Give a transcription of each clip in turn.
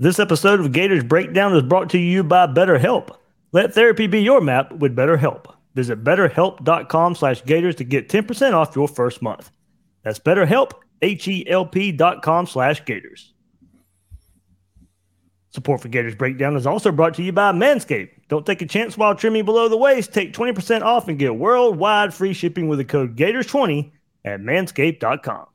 This episode of Gators Breakdown is brought to you by BetterHelp. Let therapy be your map with BetterHelp. Visit betterhelp.com slash gators to get 10% off your first month. That's BetterHelp, H-E-L-P dot com slash gators. Support for Gators Breakdown is also brought to you by Manscaped. Don't take a chance while trimming below the waist. Take 20% off and get worldwide free shipping with the code Gators20 at manscaped.com.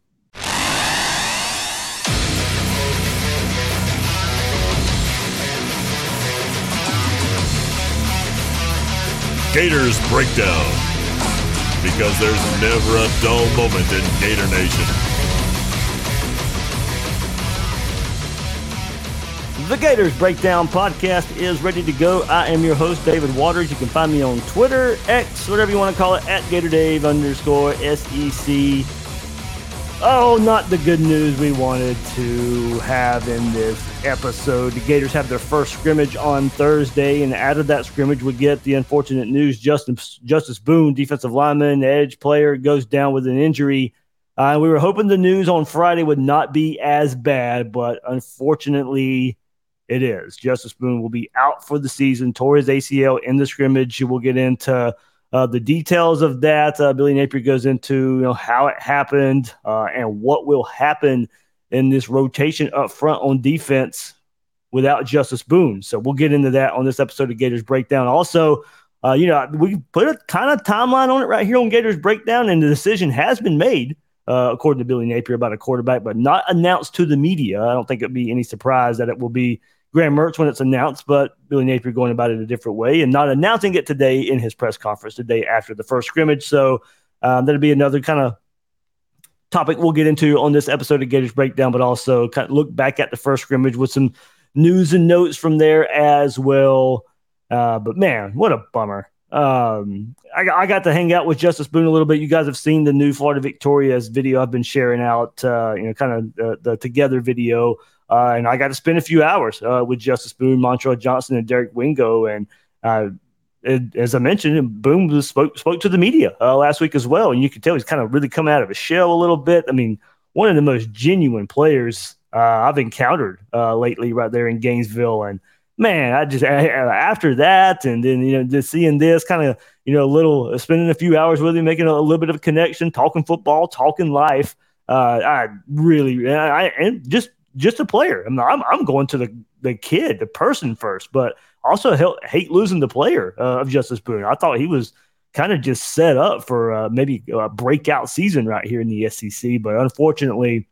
Gators Breakdown. Because there's never a dull moment in Gator Nation. The Gators Breakdown podcast is ready to go. I am your host, David Waters. You can find me on Twitter, X, whatever you want to call it, at GatorDave underscore SEC. Oh, not the good news we wanted to have in this episode. The Gators have their first scrimmage on Thursday, and out of that scrimmage, we get the unfortunate news Justus, Justus Boone, defensive lineman, edge player, goes down with an injury. Uh, we were hoping the news on Friday would not be as bad, but unfortunately, it is. Justus Boone will be out for the season, tore his ACL in the scrimmage. We'll get into uh, the details of that. Uh, Billy Napier goes into you know how it happened uh, and what will happen in this rotation up front on defense without Justus Boone. So we'll get into that on this episode of Gators Breakdown. Also, uh, you know, we put a kind of timeline on it right here on Gators Breakdown, and the decision has been made, uh, according to Billy Napier, about a quarterback, but not announced to the media. I don't think it'd be any surprise that it will be Graham Mertz when it's announced, but Billy Napier going about it a different way and not announcing it today in his press conference the day after the first scrimmage. So um, that'll be another kind of topic we'll get into on this episode of Gators Breakdown, but also kind of look back at the first scrimmage with some news and notes from there as well. Uh, but man, what a bummer. Um, I, I got to hang out with Justus Boone a little bit. You guys have seen the new Florida Victorious video I've been sharing out, uh, you know, kind of the, the together video. Uh, and I got to spend a few hours uh, with Justus Boone, Montrell Johnson, and Derek Wingo. And uh, as I mentioned, was, spoke spoke to the media uh, last week as well, and you could tell he's kind of really come out of his shell a little bit. I mean, one of the most genuine players uh, I've encountered uh, lately, right there in Gainesville. And man, I just after that, and then you know, just seeing this kind of you know, a little spending a few hours with him, making a, little bit of a connection, talking football, talking life. Uh, I really, I and just just a player. I'm, I'm, I'm going to the, the kid, the person first, but also hate losing the player uh, of Justus Boone. I thought he was kind of just set up for uh, maybe a breakout season right here in the SEC, but unfortunately,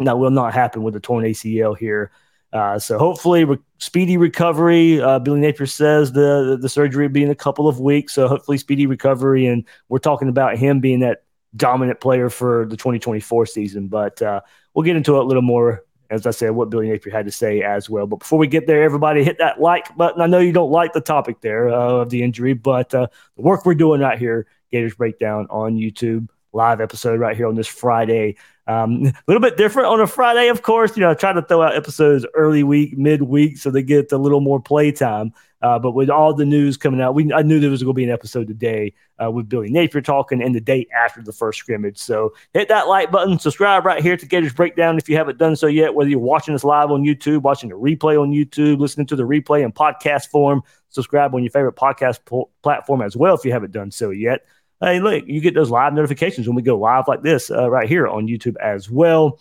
that will not happen with the torn ACL here. Uh, so hopefully, re- speedy recovery. Uh, Billy Napier says the, the the surgery will be in a couple of weeks, so hopefully speedy recovery. And we're talking about him being that dominant player for the 2024 season. But uh, we'll get into it a little more as I said, what Billy Napier had to say as well. But before we get there, everybody hit that like button. I know you don't like the topic there uh, of the injury, but uh, the work we're doing right here, Gators Breakdown on YouTube, live episode right here on this Friday. Um, a little bit different on a Friday, of course. You know, I try to throw out episodes early week, midweek, so they get a little more playtime. Uh, but with all the news coming out, we I knew there was going to be an episode today uh, with Billy Napier talking, and the day after the first scrimmage. So hit that like button, subscribe right here to Gators Breakdown if you haven't done so yet. Whether you're watching us live on YouTube, watching the replay on YouTube, listening to the replay in podcast form, subscribe on your favorite podcast po- platform as well if you haven't done so yet. Hey, look, you get those live notifications when we go live like this uh, right here on YouTube as well.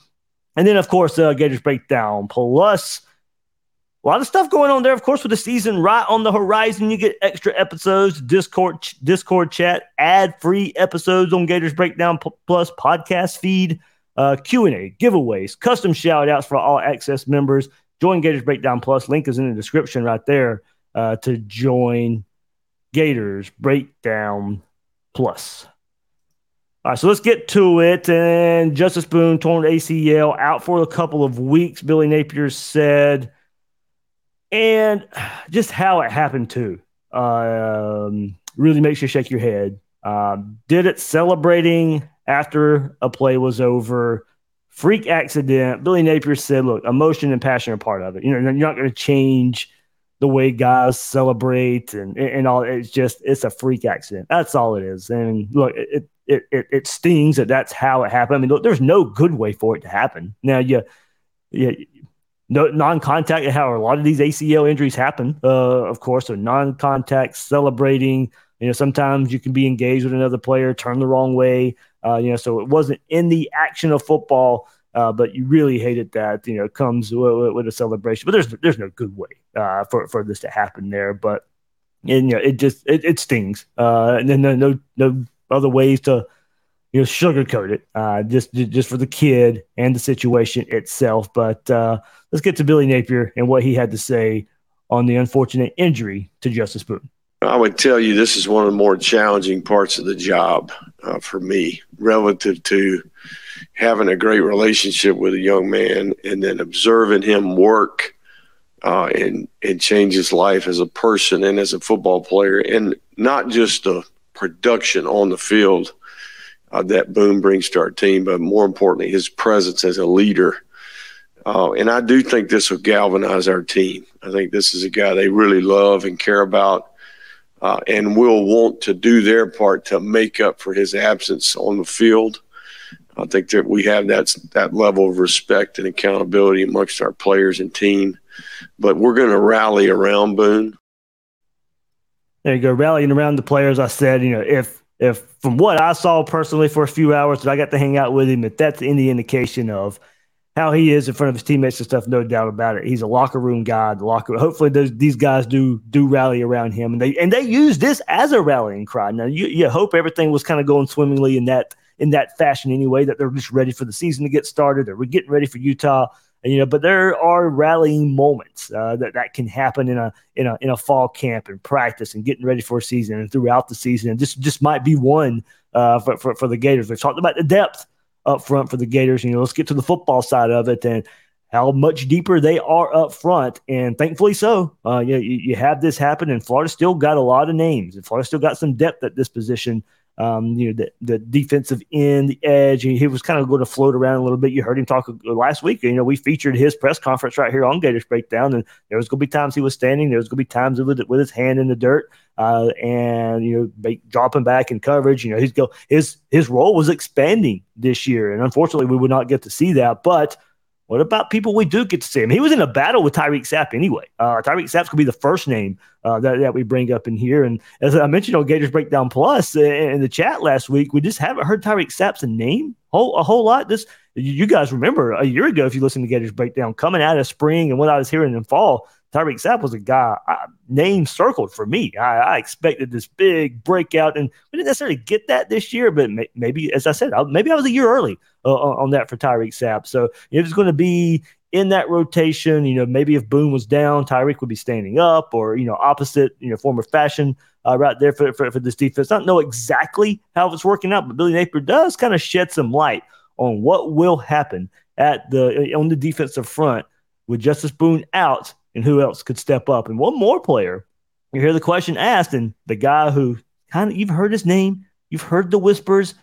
And then, of course, uh, Gators Breakdown Plus a lot of stuff going on there, of course, with the season right on the horizon. You get extra episodes, Discord, Discord chat, ad free episodes on Gators Breakdown Plus podcast feed, uh, Q and A, giveaways, custom shout outs for all access members. Join Gators Breakdown Plus. Link is in the description right there uh, to join Gators Breakdown Plus. All right, so let's get to it. And Justice Boone torn ACL out for a couple of weeks. Billy Napier said and just how it happened too um, really makes you shake your head. Um, did it celebrating after a play was over. Freak accident. Billy Napier said, "Look, emotion and passion are part of it. You know, you're not going to change the way guys celebrate and and all. It's just it's a freak accident. That's all it is. And look, it it it, it stings that that's how it happened. I mean, look, there's no good way for it to happen. Now, you, you no non-contact how a lot of these ACL injuries happen. Uh, of course, so non-contact celebrating. You know, sometimes you can be engaged with another player, turn the wrong way. Uh, you know, so it wasn't in the action of football, uh, but you really hated that. You know, comes with, with, a celebration. But there's there's no good way uh, for for this to happen there. But and you know, it just it, it stings. Uh, and then no no no other ways to you know sugarcoat it uh, just just for the kid and the situation itself. But uh, let's get to Billy Napier and what he had to say on the unfortunate injury to Justus Boone. I would tell you this is one of the more challenging parts of the job uh, for me, relative to having a great relationship with a young man and then observing him work uh, and and change his life as a person and as a football player, and not just the production on the field uh, that Boone brings to our team, but more importantly, his presence as a leader. Uh, and I do think this will galvanize our team. I think this is a guy they really love and care about, uh, and will want to do their part to make up for his absence on the field. I think that we have that that level of respect and accountability amongst our players and team. But we're going to rally around Boone. There you go, rallying around the players. I said, you know, if if from what I saw personally for a few hours that I got to hang out with him, if that's any indication of how he is in front of his teammates and stuff, no doubt about it. He's a locker room guy. The locker. Hopefully, those these guys do do rally around him, and they and they use this as a rallying cry. Now, you you hope everything was kind of going swimmingly in that in that fashion anyway. That they're just ready for the season to get started, or we're getting ready for Utah you know, but there are rallying moments uh, that that can happen in a in a in a fall camp and practice and getting ready for a season and throughout the season. And this just might be one uh, for, for for the Gators. We've talked about the depth up front for the Gators. You know, let's get to the football side of it and how much deeper they are up front. And thankfully so. Uh, you, you have this happen, and Florida still got a lot of names, and Florida still got some depth at this position um, you know, the, the defensive end, the edge. He, was kind of going to float around a little bit. You heard him talk last week. You know, we featured his press conference right here on Gators Breakdown, and there was going to be times he was standing, there was going to be times with, with his hand in the dirt, uh, and you know, dropping back in coverage. You know, he's go his his role was expanding this year, and unfortunately, we would not get to see that, but what about people we do get to see him? He was in a battle with Tyreak Sapp anyway. Uh, Tyreak Sapp's going to be the first name uh, that, that we bring up in here. And as I mentioned on Gators Breakdown Plus uh, in the chat last week, we just haven't heard Tyreak Sapp's name whole, a whole lot. This You guys remember a year ago, if you listen to Gators Breakdown, coming out of spring and what I was hearing in fall, Tyreak Sapp was a guy I, name circled for me. I, I, expected this big breakout, and we didn't necessarily get that this year. But may, maybe, as I said, I, maybe I was a year early uh, on that for Tyreak Sapp. So it was going to be in that rotation. You know, maybe if Boone was down, Tyreak would be standing up, or you know, opposite, you know, form former fashion uh, right there for, for for this defense. I don't know exactly how it's working out, but Billy Napier does kind of shed some light on what will happen at the on the defensive front with Justus Boone out and who else could step up. And one more player, you hear the question asked, and the guy who kind of you've heard his name, you've heard the whispers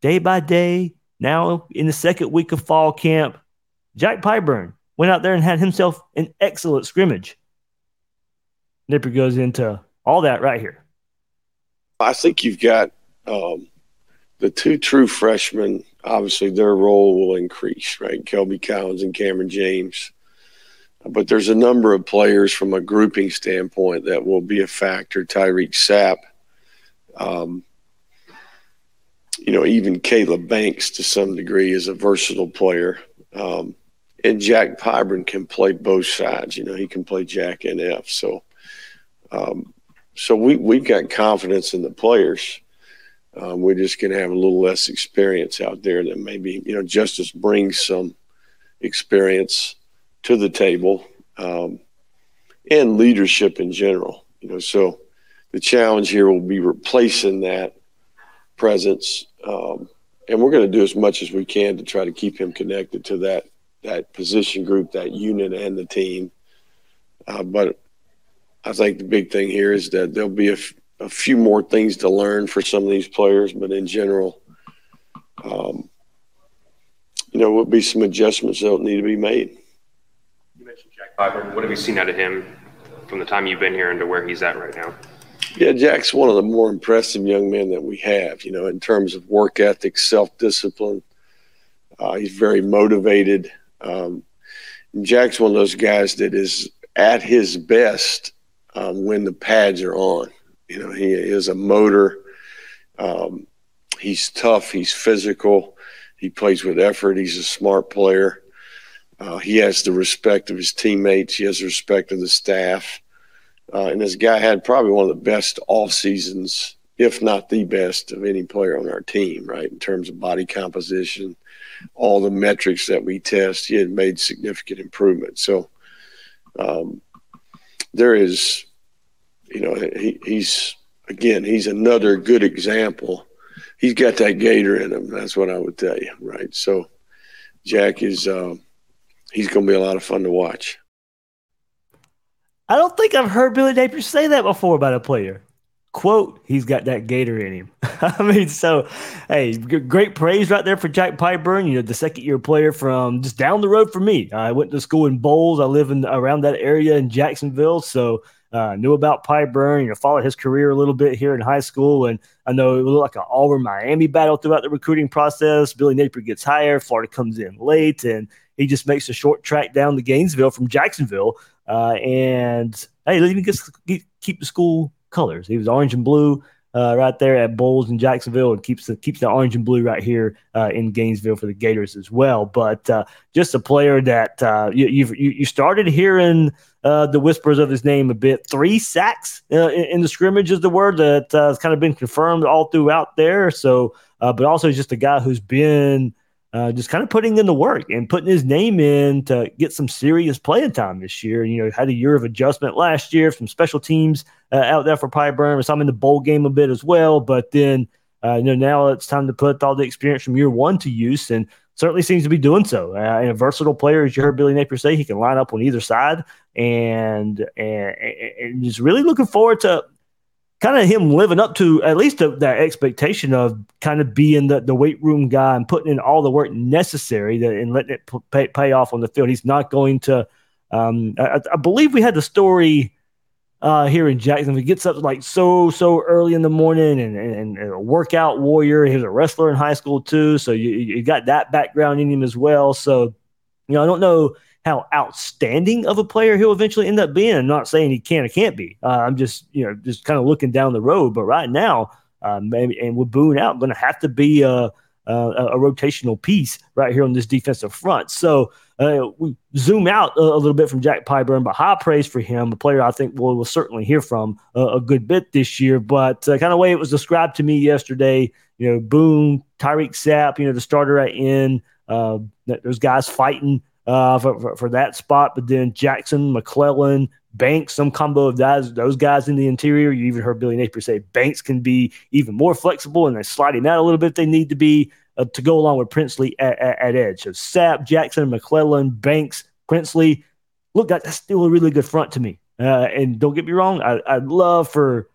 day by day. Now in the second week of fall camp, Jack Pyburn went out there and had himself an excellent scrimmage. Napier goes into all that right here. I think you've got um, the two true freshmen. Obviously, their role will increase, right? Kelby Collins and Kamran James but there's a number of players from a grouping standpoint that will be a factor. Tyreak Sapp, um, you know, even Caleb Banks to some degree is a versatile player. Um, and Jack Pyburn can play both sides. You know, he can play Jack and F. So, um, so we we've got confidence in the players. Um, we're just going to have a little less experience out there than maybe you know Justus brings some experience to the table um, and leadership in general. You know, so the challenge here will be replacing that presence, um, and we're going to do as much as we can to try to keep him connected to that that position group, that unit, and the team. Uh, but I think the big thing here is that there'll be a, f- a few more things to learn for some of these players, but in general, um, you know, will be some adjustments that need to be made. You mentioned Jack Pyburn. What have you seen out of him from the time you've been here into where he's at right now? Yeah, Jack's one of the more impressive young men that we have, you know, in terms of work ethic, self discipline. Uh, he's very motivated. Um, Jack's one of those guys that is at his best um, when the pads are on. You know, he is a motor. Um, he's tough. He's physical. He plays with effort. He's a smart player. Uh, he has the respect of his teammates. He has the respect of the staff. Uh, and this guy had probably one of the best off seasons, if not the best, of any player on our team, right? In terms of body composition, all the metrics that we test, he had made significant improvements. So um, there is, you know, he, he's again, he's another good example. He's got that gator in him. That's what I would tell you, right? So Jack is, uh, he's going to be a lot of fun to watch. I don't think I've heard Billy Napier say that before about a player. Quote, he's got that gator in him. I mean, so, hey, great praise right there for Jack Pyburn, you know, the second year player from just down the road from me. I went to school in Bolles. I live in around that area in Jacksonville. So, uh, knew about Pyburn, you know, followed his career a little bit here in high school. And I know it looked like an Auburn Miami battle throughout the recruiting process. Billy Napier gets hired, Florida comes in late, and he just makes a short track down to Gainesville from Jacksonville. Uh, and hey, he even gets keep the school colors. He was orange and blue uh, right there at Bolles in Jacksonville, and keeps the keeps the orange and blue right here uh, in Gainesville for the Gators as well. But uh, just a player that uh, you you you started hearing uh, the whispers of his name a bit. Three sacks in, in, the scrimmage is the word that has kind of been confirmed all throughout there. So, but also just a guy who's been uh, just kind of putting in the work and putting his name in to get some serious playing time this year. You know, had a year of adjustment last year, some special teams uh, out there for Pyburn, so some in the bowl game a bit as well. But then, uh, you know, now it's time to put all the experience from year one to use, and certainly seems to be doing so. Uh, and a versatile player, as you heard Billy Napier say, he can line up on either side, and and, and just really looking forward to kind of him living up to at least that expectation of kind of being the, the weight room guy and putting in all the work necessary to, and letting it pay, pay off on the field. He's not going to. Um, I, I, believe we had the story uh, here in Jackson. He gets up like so so early in the morning and, and, and, a workout warrior. He was a wrestler in high school too, so you, you got that background in him as well. So you know, I don't know how outstanding of a player he'll eventually end up being. I'm not saying he can or can't be. Uh, I'm just, you know, just kind of looking down the road. But right now, uh, maybe, and with Boone out, going to have to be a, a, a, rotational piece right here on this defensive front. So uh, we zoom out a, a, little bit from Jack Pyburn, but high praise for him, a player I think we'll, we'll certainly hear from a good bit this year. But uh, kind of way it was described to me yesterday, you know, Boone, Tyreak Sapp, you know, the starter at end, uh, those guys fighting uh, for, for, for, that spot. But then Jackson, McClellan, Banks, some combo of guys, those guys in the interior. You even heard Billy Napier say Banks can be even more flexible and they're sliding out a little bit if they need to be uh, to go along with Princely at, at, at, edge. So Sapp, Jackson, McClellan, Banks, Princely. Look, that's still a really good front to me. Uh, and don't get me wrong, I, I'd love for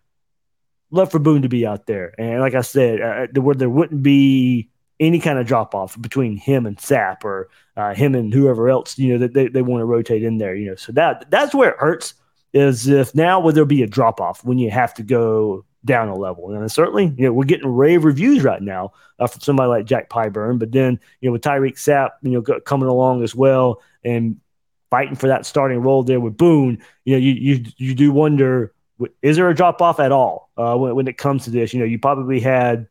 love for Boone to be out there. And like I said, uh, where there wouldn't be any kind of drop off between him and Sapp or uh, him and whoever else, you know, that they, they want to rotate in there, you know. So that that's where it hurts is if now would there be a drop off when you have to go down a level. And certainly, you know, we're getting rave reviews right now uh, from somebody like Jack Pyburn, but then, you know, with Tyreak Sapp, you know, coming along as well and fighting for that starting role there with Boone, you know, you you you do wonder is there a drop off at all uh, when, when it comes to this? You know, you probably had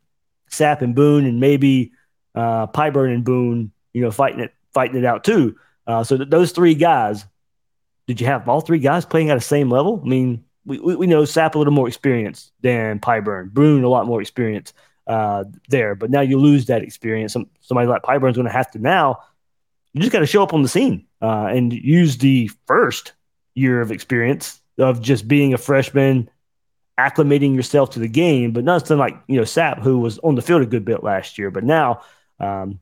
Sapp and Boone and maybe uh, Pyburn and Boone, you know, fighting it fighting it out too. Uh, so th- those three guys, did you have all three guys playing at the same level? I mean, we, we, we know Sapp a little more experience than Pyburn, Boone a lot more experience uh, there, but now you lose that experience. Some, somebody like Pyburn's going to have to now. You just got to show up on the scene uh, and use the first year of experience of just being a freshman, acclimating yourself to the game, but not something like you know Sapp, who was on the field a good bit last year, but now, um,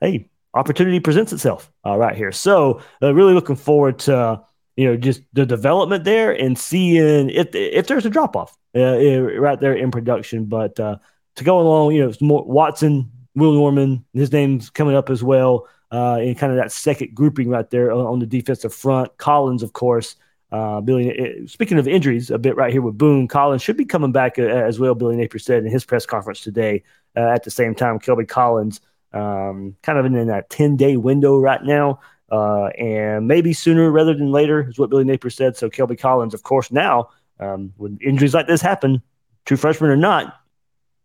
hey, opportunity presents itself uh, right here. So uh, really looking forward to you know just the development there and seeing if if there's a drop off uh, right there in production. But uh, to go along, you know, more Watson, Will Norman, his name's coming up as well. Uh, in kind of that second grouping right there on the defensive front. Collins, of course, uh, Billy. Eh, speaking of injuries, a bit right here with Boone, Collins should be coming back uh, as well. Billy Napier said in his press conference today. Uh, at the same time, Kelby Collins, um, kind of in, that ten day window right now, uh, and maybe sooner rather than later is what Billy Napier said. So Kelby Collins, of course, now um, when injuries like this happen, true freshman or not,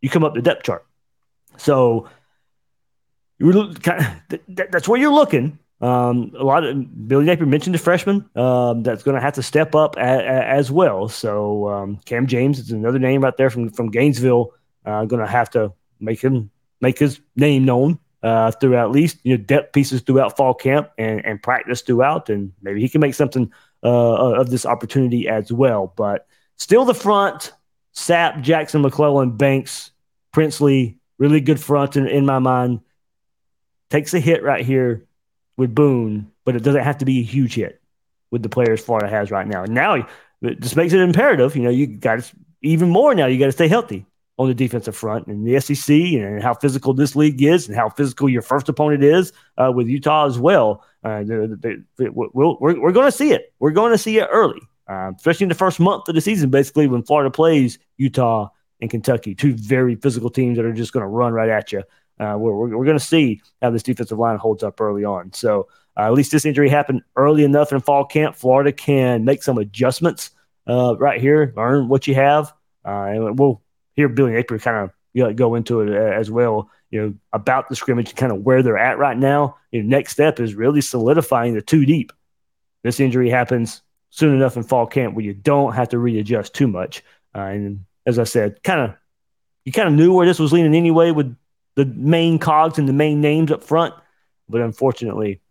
you come up the depth chart. So you kind of, that's where you're looking. Um, a lot of Billy Napier mentioned the freshman um, that's going to have to step up a, a, as well. So um, Cam James is another name right there from from Gainesville. Uh, going to have to make him make his name known uh, throughout at least you know depth pieces throughout fall camp and, and practice throughout, and maybe he can make something uh, of this opportunity as well. But still, the front: Sapp, Jackson, McClellan, Banks, Princely, really good front in, in my mind takes a hit right here with Boone, but it doesn't have to be a huge hit with the players Florida has right now. And now this makes it imperative. You know, you got to even more now. You got to stay healthy on the defensive front and the SEC and how physical this league is and how physical your first opponent is uh, with Utah as well. Uh, they, they, they, we are we're, we're going to see it. We're going to see it early, uh, especially in the first month of the season, basically when Florida plays Utah and Kentucky, two very physical teams that are just going to run right at you uh, we're we're, we're going to see how this defensive line holds up early on. So uh, at least this injury happened early enough in fall camp. Florida can make some adjustments uh, right here, learn what you have, and we'll hear Billy Napier kind of you know, go into it uh, as well. You know about the scrimmage, and kind of where they're at right now. Your next step is really solidifying the two deep. This injury happens soon enough in fall camp where you don't have to readjust too much. Uh, and as I said, kind of you kind of knew where this was leaning anyway with the main cogs and the main names up front. But unfortunately,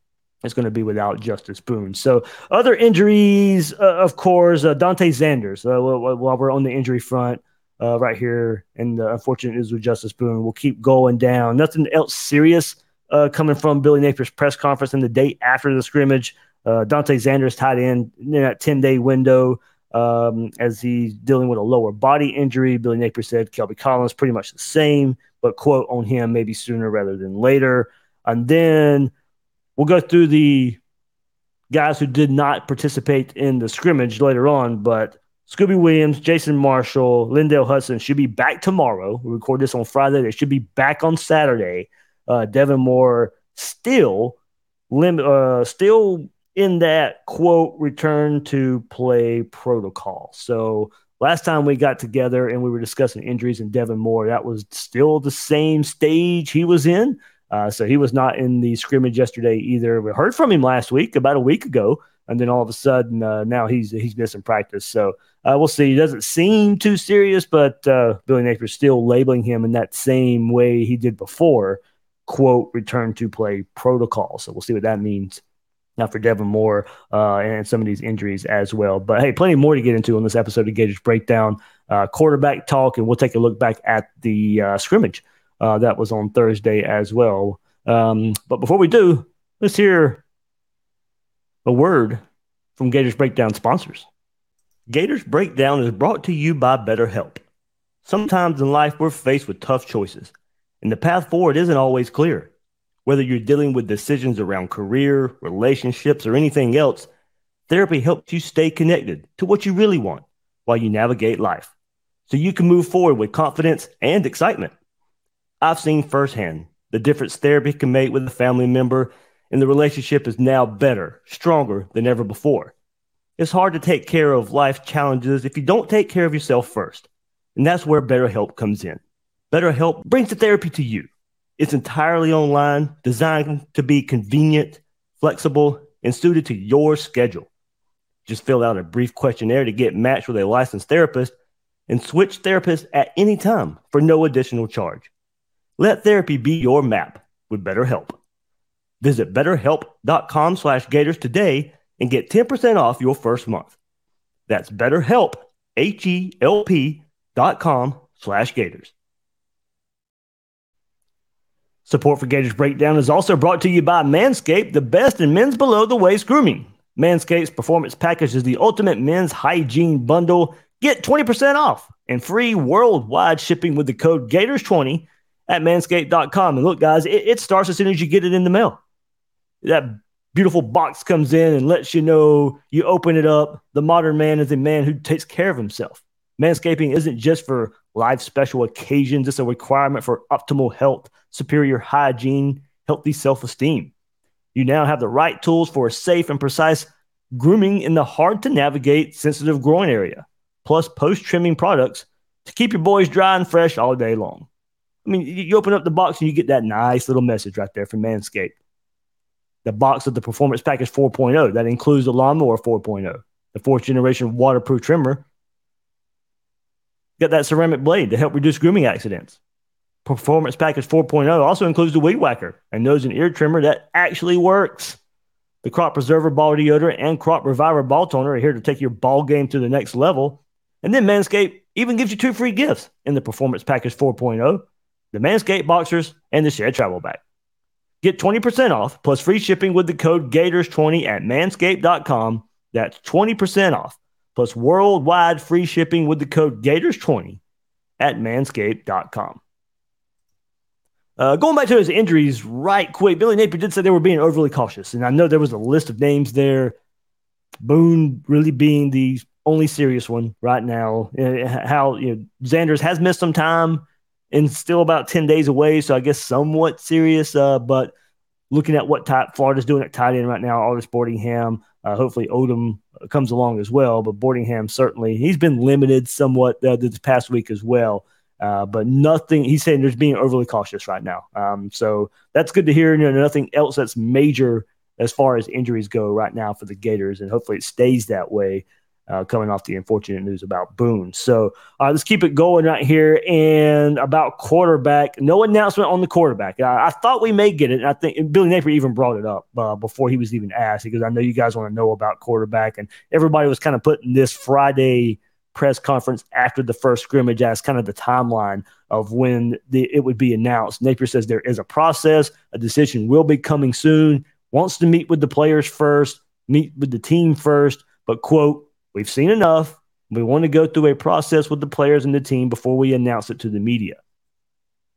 it's going to be without Justus Boone. So other injuries, uh, of course, uh, Dante Zanders. Uh, while we're on the injury front, uh, right here, and the unfortunate news with Justus Boone, we'll keep going down. Nothing else serious uh, coming from Billy Napier's press conference and the day after the scrimmage. Uh, Dante Zanders tied in in that ten day window um, as he's dealing with a lower body injury. Billy Napier said Kelby Collins pretty much the same but quote on him maybe sooner rather than later. And then we'll go through the guys who did not participate in the scrimmage later on, but Scooby Williams, Jason Marshall, Lindell Hudson should be back tomorrow. We record this on Friday. They should be back on Saturday. Uh, Devin Moore still lim- uh, still in that quote return to play protocol. So Last time we got together and we were discussing injuries and Devin Moore, that was still the same stage he was in. Uh, so he was not in the scrimmage yesterday either. We heard from him last week, about a week ago, and then all of a sudden uh, now he's he's missing practice. So uh, we'll see. He doesn't seem too serious, but uh, Billy Napier's still labeling him in that same way he did before. "Quote: Return to play protocol." So we'll see what that means now for Devin Moore uh, and some of these injuries as well. But hey, plenty more to get into on this episode of Gators Breakdown, uh, quarterback talk, and we'll take a look back at the uh, scrimmage uh, that was on Thursday as well. Um, but before we do, let's hear a word from Gators Breakdown sponsors. Gators Breakdown is brought to you by BetterHelp. Sometimes in life, we're faced with tough choices, and the path forward isn't always clear. Whether you're dealing with decisions around career, relationships, or anything else, therapy helps you stay connected to what you really want while you navigate life so you can move forward with confidence and excitement. I've seen firsthand the difference therapy can make with a family member, and the relationship is now better, stronger than ever before. It's hard to take care of life challenges if you don't take care of yourself first. And that's where BetterHelp comes in. BetterHelp brings the therapy to you it's entirely online, designed to be convenient, flexible, and suited to your schedule. Just fill out a brief questionnaire to get matched with a licensed therapist and switch therapists at any time for no additional charge. Let therapy be your map with BetterHelp. Visit betterhelp.com slash gators today and get 10% off your first month. That's betterhelp, H-E-L-P dot com slash gators. Support for Gators Breakdown is also brought to you by Manscaped, the best in men's below the waist grooming. Manscaped's performance package is the ultimate men's hygiene bundle. Get 20% off and free worldwide shipping with the code Gators20 at manscaped.com. And look, guys, it, it starts as soon as you get it in the mail. That beautiful box comes in and lets you know you open it up. The modern man is a man who takes care of himself. Manscaping isn't just for live special occasions, it's a requirement for optimal health, superior hygiene, healthy self esteem. You now have the right tools for a safe and precise grooming in the hard to navigate sensitive groin area, plus post trimming products to keep your boys dry and fresh all day long. I mean, you open up the box and you get that nice little message right there from Manscaped. The box of the Performance Package 4.0 that includes the Lawnmower 4.0, the fourth generation waterproof trimmer Got that ceramic blade to help reduce grooming accidents. Performance Package 4.0 also includes the Weed Whacker, a nose and ear trimmer that actually works. The Crop Preserver Ball Deodorant and Crop Reviver Ball Toner are here to take your ball game to the next level. And then Manscaped even gives you two free gifts in the Performance Package 4.0 the Manscaped Boxers and the Shed Travel Bag. Get 20% off plus free shipping with the code Gators20 at manscaped.com. That's 20% off plus worldwide free shipping with the code Gators20 at manscaped.com. Uh, going back to his injuries right quick, Billy Napier did say they were being overly cautious. And I know there was a list of names there. Boone really being the only serious one right now. Uh, how you know Zanders has missed some time and still about 10 days away. So I guess somewhat serious. Uh, but looking at what type Florida's doing at tight end right now, Arlis Boardingham, uh, hopefully Odom comes along as well. But Boardingham certainly he's been limited somewhat uh, this past week as well. Uh, but nothing. He's saying there's being overly cautious right now. Um, so that's good to hear. You know, nothing else that's major as far as injuries go right now for the Gators, and hopefully it stays that way uh, coming off the unfortunate news about Boone. So uh, let's keep it going right here. And about quarterback, no announcement on the quarterback. I, I thought we may get it. I think Billy Napier even brought it up uh, before he was even asked because I know you guys want to know about quarterback. And everybody was kind of putting this Friday press conference after the first scrimmage as kind of the timeline of when the, it would be announced. Napier says there is a process, a decision will be coming soon, wants to meet with the players first, meet with the team first, but quote, We've seen enough. We want to go through a process with the players and the team before we announce it to the media.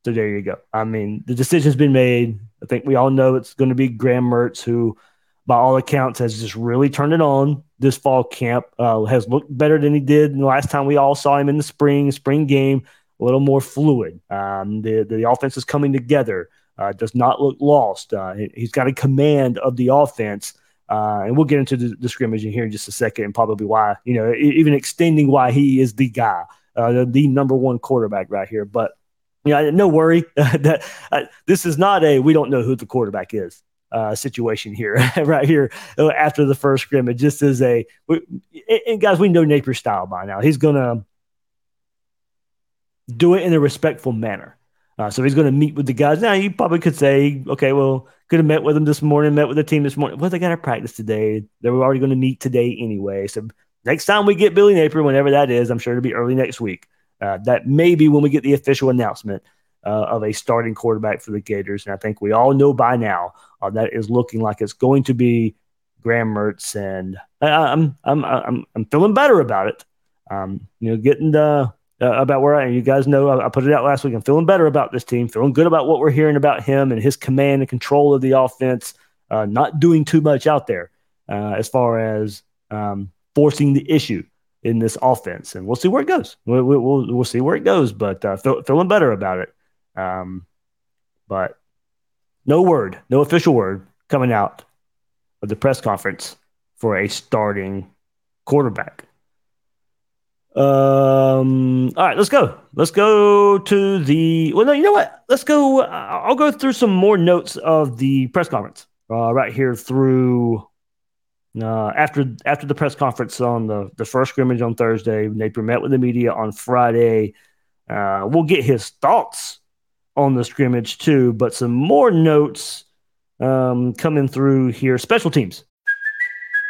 So there you go. I mean, the decision's been made. I think we all know it's going to be Graham Mertz, who, by all accounts, has just really turned it on this fall camp. Uh, has looked better than he did the last time we all saw him in the spring spring game. A little more fluid. Um, the the offense is coming together. Uh, does not look lost. Uh, he's got a command of the offense uh, and we'll get into the, the, scrimmage in here in just a second and probably why, you know, even extending why he is the guy, uh, the, the, number one quarterback right here. But, you know, no worry that uh, this is not a we don't know who the quarterback is uh, situation here, right here uh, after the first scrimmage. This is a, we, and guys, we know Napier's style by now. He's to do it in a respectful manner. Uh, so he's going to meet with the guys. Now, you probably could say, okay, well, could have met with them this morning, met with the team this morning. Well, they got to practice today. They were already going to meet today anyway. So next time we get Billy Napier, whenever that is, I'm sure it'll be early next week. Uh, that may be when we get the official announcement uh, of a starting quarterback for the Gators. And I think we all know by now uh, that is looking like it's going to be Graham Mertz. And I, I'm, I'm, I'm, I'm feeling better about it. Um, you know, getting the uh, about where I am. You guys know I, I, put it out last week. I'm feeling better about this team, feeling good about what we're hearing about him and his command and control of the offense. Uh, not doing too much out there uh, as far as um, forcing the issue in this offense, and we'll see where it goes. We'll we'll, we'll see where it goes, but uh, feel, feeling better about it. Um, but no word, no official word coming out of the press conference for a starting quarterback. Um. All right, let's go. Let's go to the. Well, no, you know what? Let's go. I'll go through some more notes of the press conference. uh, right here through uh, after after the press conference on the, the first scrimmage on Thursday. Napier met with the media on Friday. Uh, we'll get his thoughts on the scrimmage too, but some more notes um, coming through here. Special teams.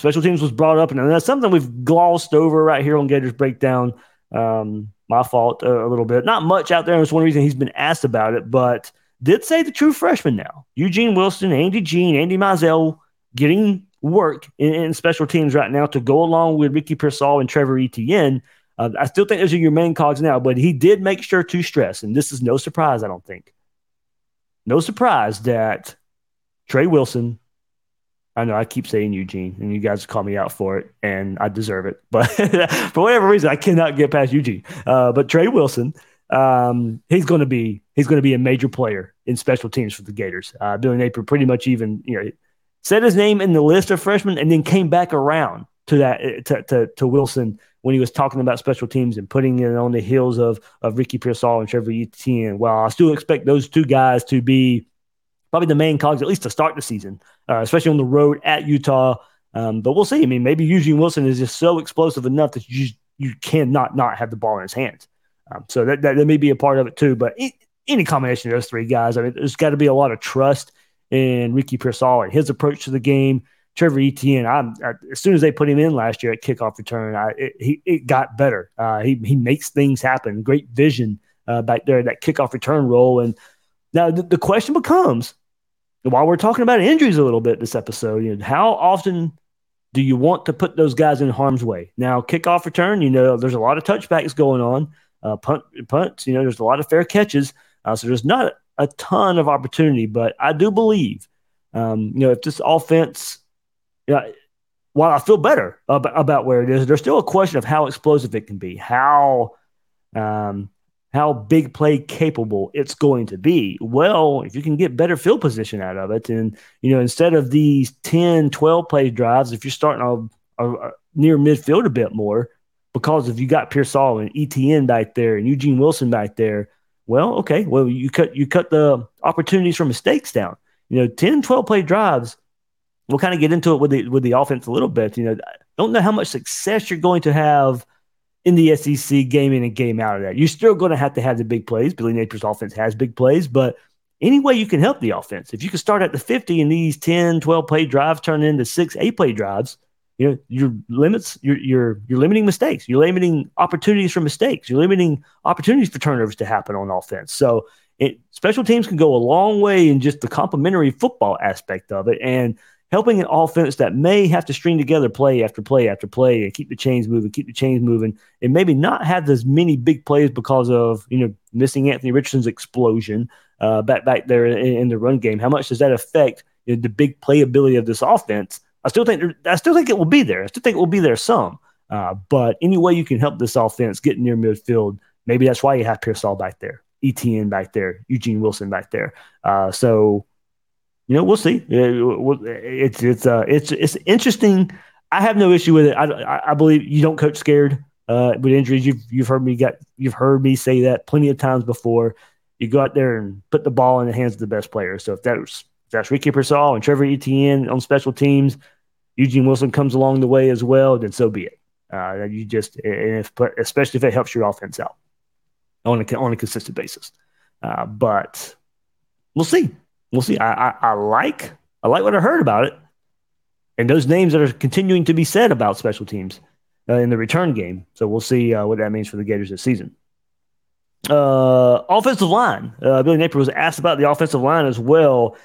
Special teams was brought up, and that's something we've glossed over right here on Gators Breakdown. Um, my fault uh, a little bit. Not much out there, it's one reason he's been asked about it, but did say the true freshman now. Eugene Wilson, Andy Jean, Andy Mizell getting work in, in special teams right now to go along with Ricky Pearsall and Trevor Etienne. Uh, I still think those are your main cogs now, but he did make sure to stress, and this is no surprise, I don't think. No surprise that Trey Wilson, I know I keep saying Eugene, and you guys call me out for it, and I deserve it. But for whatever reason, I cannot get past Eugene. Uh, but Trey Wilson, um, he's going to be he's going to be a major player in special teams for the Gators. Uh, Billy Napier pretty much even you know said his name in the list of freshmen, and then came back around to that to, to, to Wilson when he was talking about special teams and putting it on the heels of of Ricky Pearsall and Trevor Etienne. Well, I still expect those two guys to be probably the main cogs at least to start the season, uh, especially on the road at Utah. Um, but we'll see. I mean, maybe Eugene Wilson is just so explosive enough that you you cannot not have the ball in his hands. Um, so that, that, that may be a part of it too. But i- any combination of those three guys, I mean, there's got to be a lot of trust in Ricky Pearsall and his approach to the game. Trevor Etienne, I'm, I, as soon as they put him in last year at kickoff return, I, it, he it got better. Uh, he he makes things happen. Great vision uh, back there that kickoff return role. And now the, the question becomes, while we're talking about injuries a little bit this episode, you know, how often do you want to put those guys in harm's way? Now, kickoff return, you know, there's a lot of touchbacks going on, uh, punt punts, you know, there's a lot of fair catches, uh, so there's not a ton of opportunity. But I do believe, um, you know, if this offense, yeah, while I feel better about, about where it is, there's still a question of how explosive it can be, how um, how big play capable it's going to be. Well, if you can get better field position out of it, and you know, instead of these 10, 12 play drives, if you're starting a, a, a near midfield a bit more, because if you got Pearsall and Etienne back there and Eugene Wilson back there, well, okay, well, you cut you cut the opportunities for mistakes down. You know, 10, 12 play drives. We'll kind of get into it with the with the offense a little bit. You know, I don't know how much success you're going to have in the SEC game in and game out of that. You're still going to have to have the big plays. Billy Napier's offense has big plays, but any way you can help the offense, if you can start at the 50 and these 10, 12 play drives turn into six, eight play drives, you know, your limits, you're, you're, you're limiting mistakes. You're limiting opportunities for mistakes. You're limiting opportunities for turnovers to happen on offense. So it, special teams can go a long way in just the complementary football aspect of it. And helping an offense that may have to string together play after play after play and keep the chains moving, keep the chains moving, and maybe not have as many big plays because of you know missing Anthony Richardson's explosion uh, back back there in, in, the run game. How much does that affect you know, the big playability of this offense? I still think I still think it will be there. I still think it will be there some. Uh, but any way you can help this offense get near midfield, maybe that's why you have Pearsall back there, Etienne back there, Eugene Wilson back there. Uh, so you know, we'll see. It's it's uh it's it's interesting. I have no issue with it. I, I believe you don't coach scared uh, with injuries. You've you've heard me get you've heard me say that plenty of times before. You go out there and put the ball in the hands of the best players. So if that's if that's Ricky Pearsall and Trevor Etienne on special teams, Eugene Wilson comes along the way as well. Then so be it. Uh, you just and if especially if it helps your offense out on a on a consistent basis. Uh, but we'll see we'll see. I, I, I, like I like what I heard about it. And those names that are continuing to be said about special teams uh, in the return game. So we'll see uh, what that means for the Gators this season. Uh, offensive line. Uh, Billy Napier was asked about the offensive line as well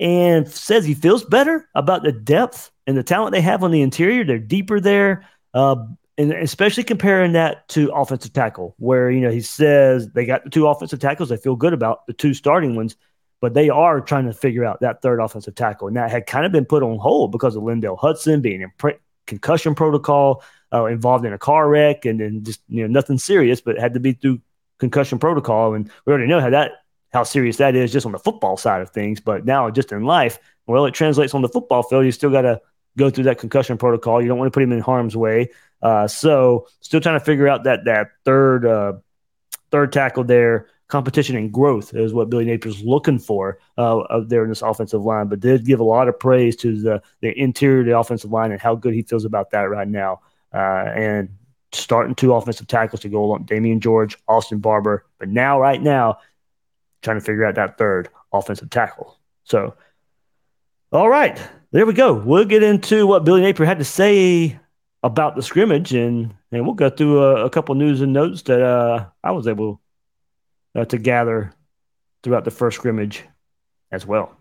and says he feels better about the depth and the talent they have on the interior. They're deeper there. Uh, and especially comparing that to offensive tackle, where you know he says they got the two offensive tackles they feel good about, the two starting ones, but they are trying to figure out that third offensive tackle, and that had kind of been put on hold because of Lindell Hudson being in concussion protocol, uh, involved in a car wreck, and then just you know nothing serious, but had to be through concussion protocol, and we already know how that how serious that is just on the football side of things, but now just in life, well, it translates on the football field. You still got to go through that concussion protocol. You don't want to put him in harm's way. Uh, so still trying to figure out that that third uh, third tackle there. Competition and growth is what Billy Napier's looking for uh, there in this offensive line. But did give a lot of praise to the the interior of the offensive line and how good he feels about that right now. Uh, and starting two offensive tackles to go along Damieon George, Austin Barber. But now, right now, trying to figure out that third offensive tackle. So, all right, there we go. We'll get into what Billy Napier had to say about the scrimmage, and and we'll go through a, a couple news and notes that uh, I was able uh, to gather throughout the first scrimmage as well.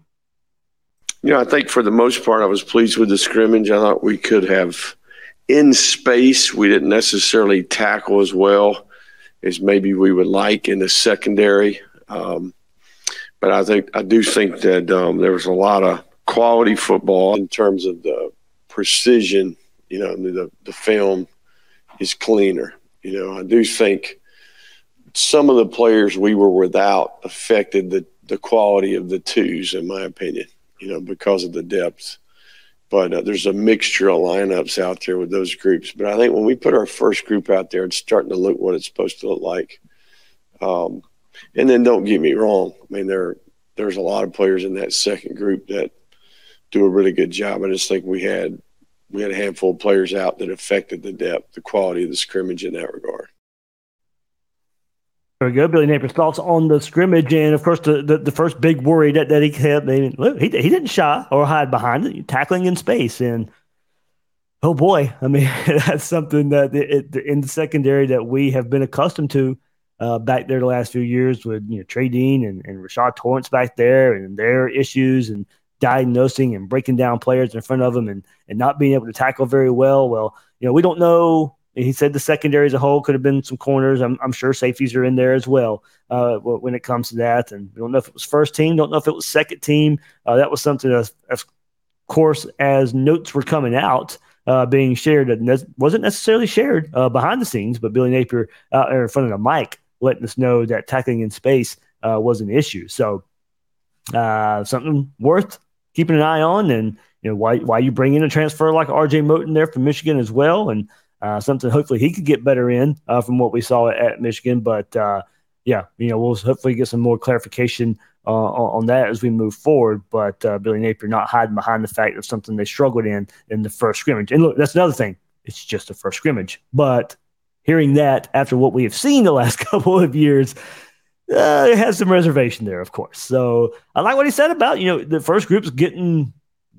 You know, I think for the most part, I was pleased with the scrimmage. I thought we could have in space. We didn't necessarily tackle as well as maybe we would like in the secondary. Um, but I think I do think that um, there was a lot of quality football in terms of the precision you know, the, the film is cleaner. You know, I do think some of the players we were without affected the, the quality of the twos, in my opinion, you know, because of the depth. But uh, there's a mixture of lineups out there with those groups. But I think when we put our first group out there, it's starting to look what it's supposed to look like. Um, and then don't get me wrong. I mean, there there's a lot of players in that second group that do a really good job. I just think we had we had a handful of players out that affected the depth, the quality of the scrimmage in that regard. Very good. Billy Napier's thoughts on the scrimmage. And of course, the, the, the first big worry that, that he had, look, he, he didn't shy or hide behind it, tackling in space. And oh boy, I mean, that's something that it, in the secondary that we have been accustomed to uh, back there the last few years with, you know, Trey Dean and, and Rashad Torrence back there and their issues and diagnosing and breaking down players in front of them and, and not being able to tackle very well. Well, you know, we don't know. He said the secondary as a whole could have been some corners. I'm, I'm sure safeties are in there as well uh, when it comes to that. And we don't know if it was first team, don't know if it was second team. Uh, that was something that, of course, as notes were coming out, uh, being shared, that wasn't necessarily shared uh, behind the scenes, but Billy Napier out there in front of the mic letting us know that tackling in space uh, was an issue. So, uh, something worth keeping an eye on, and you know why why you bring in a transfer like R.J. Moten there from Michigan as well, and uh, something hopefully he could get better in uh, from what we saw at Michigan. But uh, yeah, you know we'll hopefully get some more clarification uh, on, on, that as we move forward. But uh, Billy Napier not hiding behind the fact of something they struggled in in the first scrimmage. And look, that's another thing. It's just a first scrimmage, but hearing that after what we have seen the last couple of years uh, it has some reservation there, of course. So I like what he said about you know the first group's getting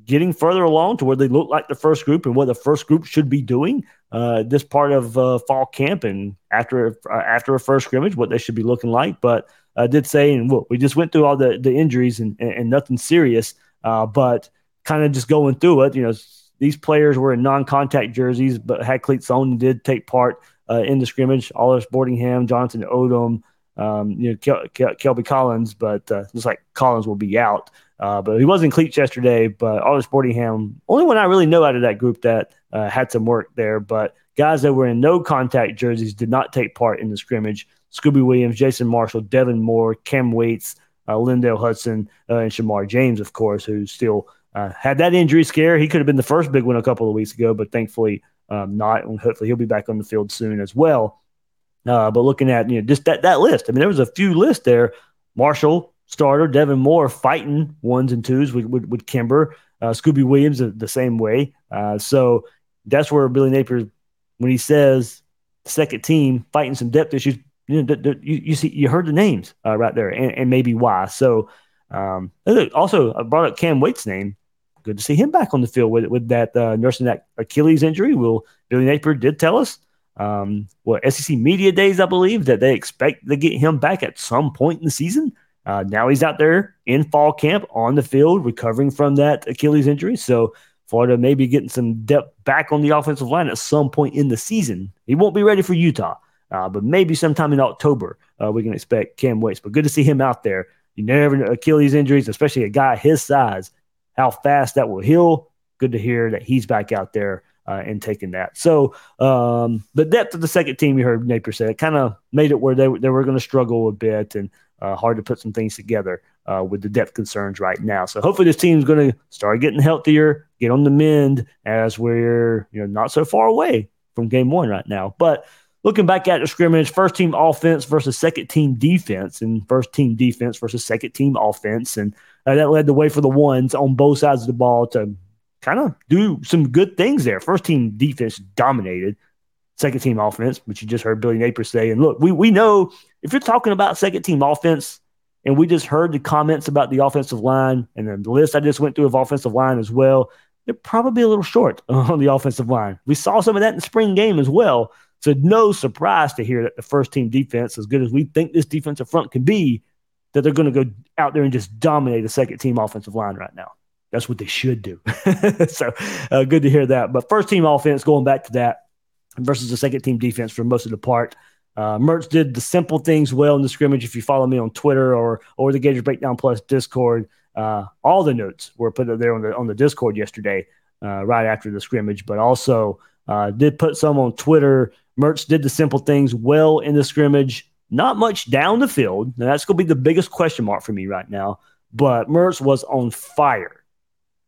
getting further along to where they look like the first group and what the first group should be doing uh, this part of uh, fall camp and after uh, after a first scrimmage, what they should be looking like. But I did say, and we just went through all the the injuries and and, and nothing serious, uh, but kind of just going through it. You know, these players were in non-contact jerseys, but had cleats on and did take part uh, in the scrimmage. Arlis Boardingham, Jonathan Odom um, you know, Kel- Kel- Kelby Collins, but uh, looks like Collins will be out. Uh, but he was in cleats yesterday. But Arlis Boardingham, only one I really know out of that group that uh, had some work there. But guys that were in no contact jerseys did not take part in the scrimmage. Scooby Williams, Jason Marshall, Devin Moore, Cam Waites, uh, Lindell Hudson, uh, and Shemar James, of course, who still uh, had that injury scare. He could have been the first big one a couple of weeks ago, but thankfully um, not. And hopefully he'll be back on the field soon as well. Uh, but looking at you know just that that list, I mean, there was a few lists there. Marshall starter, Devin Moore fighting ones and twos with with, with Kimber, uh, Scooby Williams the, the same way. Uh, so that's where Billy Napier, when he says second team fighting some depth issues, you know, you, you see you heard the names uh, right there, and, and maybe why. So um, also I brought up Cam Waites' name. good to see him back on the field with with that uh, nursing that Achilles injury. Will Billy Napier did tell us um, what SEC media days, I believe, that they expect to get him back at some point in the season. Uh, now he's out there in fall camp on the field, recovering from that Achilles injury. So Florida may be getting some depth back on the offensive line at some point in the season. He won't be ready for Utah, uh, but maybe sometime in October uh, we can expect Cam Waites. But good to see him out there. You never know Achilles injuries, especially a guy his size, how fast that will heal. Good to hear that he's back out there uh, and taking that. So um, the depth of the second team, you heard Napier say, it kind of made it where they, they were going to struggle a bit and uh, hard to put some things together uh, with the depth concerns right now. So hopefully this team's going to start getting healthier, get on the mend as we're you know not so far away from game one right now. But looking back at the scrimmage, first team offense versus second team defense, and first team defense versus second team offense, and uh, that led the way for the ones on both sides of the ball to kind of do some good things there. First team defense dominated. Second team offense, which you just heard Billy Napier say. And look, we, we know if you're talking about second team offense, and we just heard the comments about the offensive line and the list I just went through of offensive line as well. They're probably a little short on the offensive line. We saw some of that in the spring game as well. So no surprise to hear that the first team defense, as good as we think this defensive front can be, that they're going to go out there and just dominate the second team offensive line right now. That's what they should do. so uh, good to hear that. But first team offense, going back to that versus the second team defense for most of the part. Uh, Mertz did the simple things well in the scrimmage. If you follow me on Twitter or or the Gators Breakdown Plus Discord, uh, all the notes were put there on the on the Discord yesterday, uh, right after the scrimmage. But also uh, did put some on Twitter. Mertz did the simple things well in the scrimmage. Not much down the field. Now that's going to be the biggest question mark for me right now. But Mertz was on fire.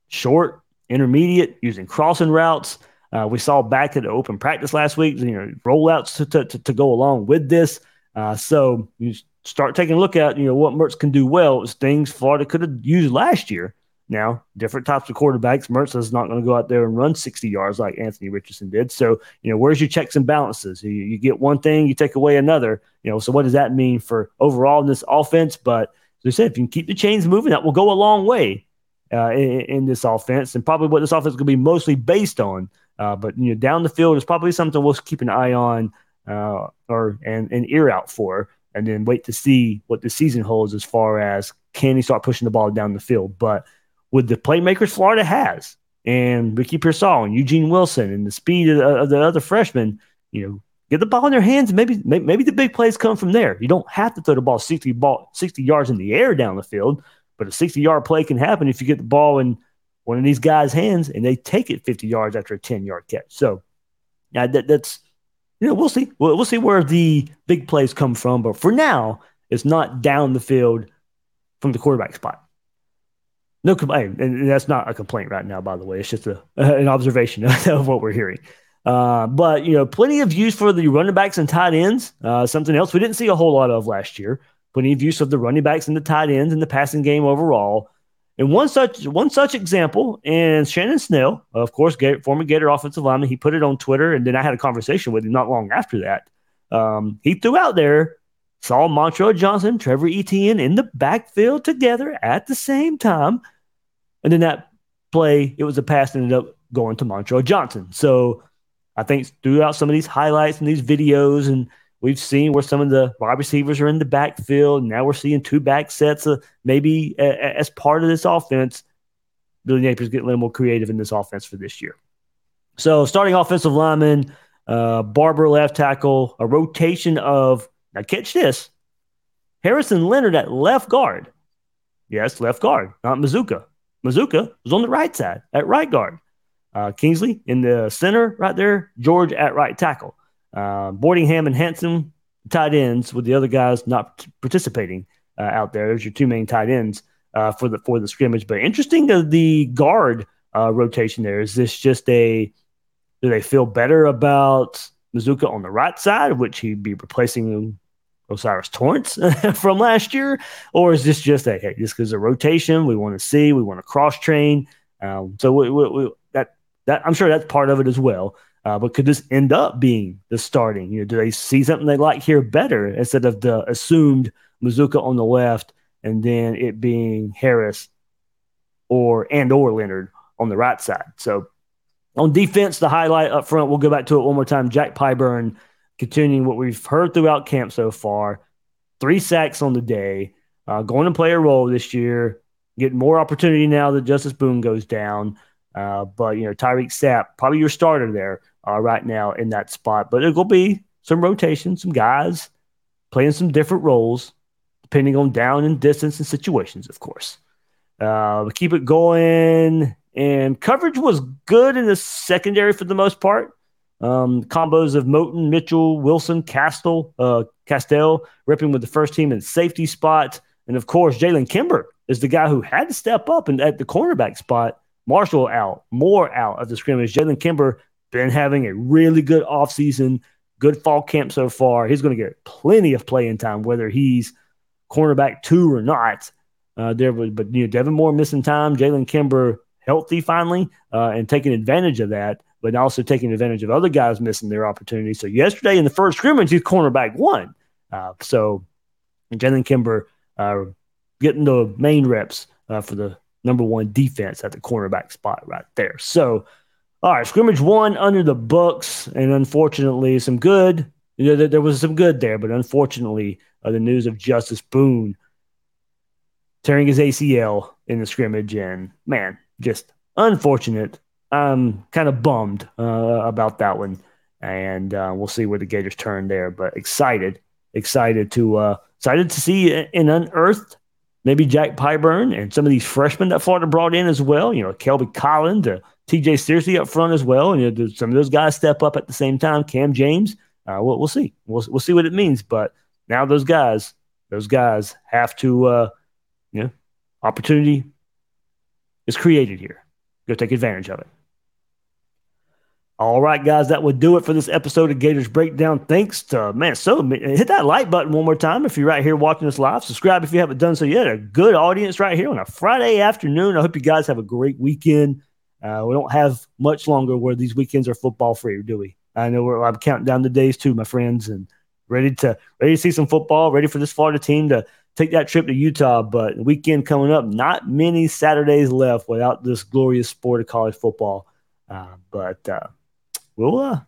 Short, intermediate, using crossing routes. Uh, we saw back at the open practice last week, you know, rollouts to, to, to go along with this. Uh, so you start taking a look at, you know, what Mertz can do well. It's things Florida could have used last year. Now, different types of quarterbacks. Mertz is not going to go out there and run 60 yards like Anthony Richardson did. So, you know, where's your checks and balances? You, you get one thing, you take away another. You know, so what does that mean for overall in this offense? But as I said, if you can keep the chains moving, that will go a long way uh, in, in, this offense, and probably what this offense is going to be mostly based on. Uh, but you know, down the field is probably something we'll keep an eye on uh, or and an ear out for, and then wait to see what the season holds as far as can he start pushing the ball down the field. But with the playmakers Florida has, and Ricky Pearsall and Eugene Wilson, and the speed of, of the other freshmen, you know, get the ball in their hands. Maybe, maybe the big plays come from there. You don't have to throw the ball 60 ball 60 yards in the air down the field, but a 60 yard play can happen if you get the ball in one of these guys' hands and they take it 50 yards after a 10 yard catch. So that, that's, you know, we'll see. We'll, we'll see where the big plays come from. But for now, it's not down the field from the quarterback spot. No complaint, and that's not a complaint right now. By the way, it's just a, an observation of what we're hearing. Uh, but you know, plenty of use for the running backs and tight ends. Uh, something else we didn't see a whole lot of last year. Plenty of use of the running backs and the tight ends in the passing game overall. And one such one such example, and Shannon Snell, of course, former Gator offensive lineman, he put it on Twitter, and then I had a conversation with him not long after that. Um, he threw out there, saw Montrell Johnson, Trevor Etienne in the backfield together at the same time, and then that play, it was a pass ended up going to Montrell Johnson. So I think throughout some of these highlights and these videos and We've seen where some of the wide receivers are in the backfield. Now we're seeing two back sets, of maybe a, as part of this offense. Billy Napier's getting a little more creative in this offense for this year. So, starting offensive lineman, uh, Barber left tackle, a rotation of, now catch this, Harrison Leonard at left guard. Yes, left guard, not Mazzccua. Mazzccua was on the right side at right guard. Uh, Kingsley in the center right there, George at right tackle. Uh, Boardingham and Hanson tight ends with the other guys not participating uh, out there. There's your two main tight ends uh, for the for the scrimmage. But interesting uh, the guard uh, rotation there. Is this just a do they feel better about Mazzccua on the right side, which he'd be replacing O'Cyrus Torrence from last year, or is this just a hey, just because a rotation? We want to see, we want to cross train. Um, so we, we, we, that I'm sure that's part of it as well. Uh, but could this end up being the starting? You know, do they see something they like here better instead of the assumed Mazzccua on the left and then it being Harris or and or Leonard on the right side. So on defense, the highlight up front, we'll go back to it one more time. Jack Pyburn continuing what we've heard throughout camp so far. Three sacks on the day, uh, going to play a role this year, getting more opportunity now that Justus Boone goes down. Uh, but, you know, Tyreak Sapp, probably your starter there uh, right now in that spot. But it will be some rotation, some guys playing some different roles, depending on down and distance and situations, of course. Uh, keep it going. And coverage was good in the secondary for the most part. Um, combos of Moten, Mitchell, Wilson, Castle, uh, Castell ripping with the first team in safety spot. And of course, Jalen Kimber is the guy who had to step up and at the cornerback spot. Marshall out, more out of the scrimmage. Jalen Kimber been having a really good offseason, good fall camp so far. He's going to get plenty of playing time, whether he's cornerback two or not. Uh, there was, but you know, Devin Moore missing time, Jalen Kimber healthy finally, uh, and taking advantage of that, but also taking advantage of other guys missing their opportunity. So yesterday in the first scrimmage, he's cornerback one. Uh, so Jalen Kimber uh, getting the main reps uh, for the number one defense at the cornerback spot right there. So, all right, scrimmage one under the books, and unfortunately, some good. You know, there was some good there, but unfortunately, uh, the news of Justus Boone tearing his ACL in the scrimmage, and man, just unfortunate. I'm kind of bummed uh, about that one, and uh, we'll see where the Gators turn there. But excited, excited to uh, excited to see an unearthed maybe Jack Pyburn and some of these freshmen that Florida brought in as well. You know, Kelby Collins, uh, TJ Searcy up front as well, and you know, some of those guys step up at the same time. Cam James, uh, we'll, we'll see. We'll we'll see what it means. But now those guys, those guys have to, uh, you know, opportunity is created here. Go take advantage of it. All right, guys, that would do it for this episode of Gators Breakdown. Thanks to, man, so hit that like button one more time if you're right here watching us live. Subscribe if you haven't done so yet. A good audience right here on a Friday afternoon. I hope you guys have a great weekend. Uh, we don't have much longer where these weekends are football free, do we? I know I'm counting down the days too, my friends, and ready to ready to see some football, ready for this Florida team to take that trip to Utah. But weekend coming up, not many Saturdays left without this glorious sport of college football. Uh, but uh, we'll, uh,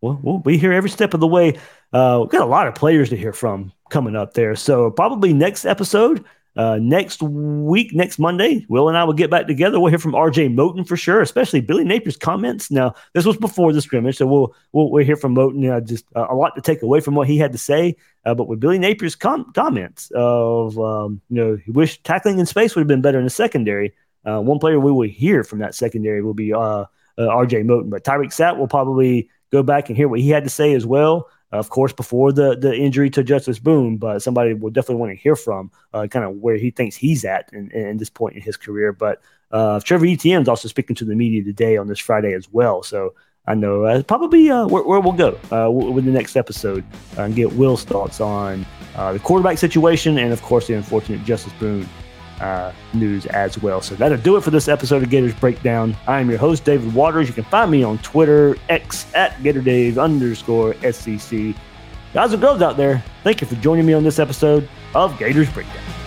we'll we'll be here every step of the way. Uh, we've got a lot of players to hear from coming up there. So probably next episode, uh, next week, next Monday, Will and I will get back together. We'll hear from RJ Moten for sure, especially Billy Napier's comments. Now, this was before the scrimmage, so we'll we'll, we'll hear from Moten. Uh, just uh, a lot to take away from what he had to say. Uh, but with Billy Napier's com- comments of um, you know he wished tackling in space would have been better in the secondary. Uh, one player we will hear from that secondary will be uh, RJ Moten, but Tyreak Sapp will probably go back and hear what he had to say as well of course, before the the injury to Justus Boone, but somebody will definitely want to hear from uh, kind of where he thinks he's at in, in this point in his career. But uh, Trevor Etienne is also speaking to the media today on this Friday as well. So I know uh, probably uh, where, where, we'll go uh, with the next episode and get Will's thoughts on uh, the quarterback situation and, of course, the unfortunate Justus Boone uh, news as well. So that'll do it for this episode of Gators Breakdown. I am your host, David Waters. You can find me on Twitter, X at GatorDave underscore SEC. Guys and girls out there, thank you for joining me on this episode of Gators Breakdown.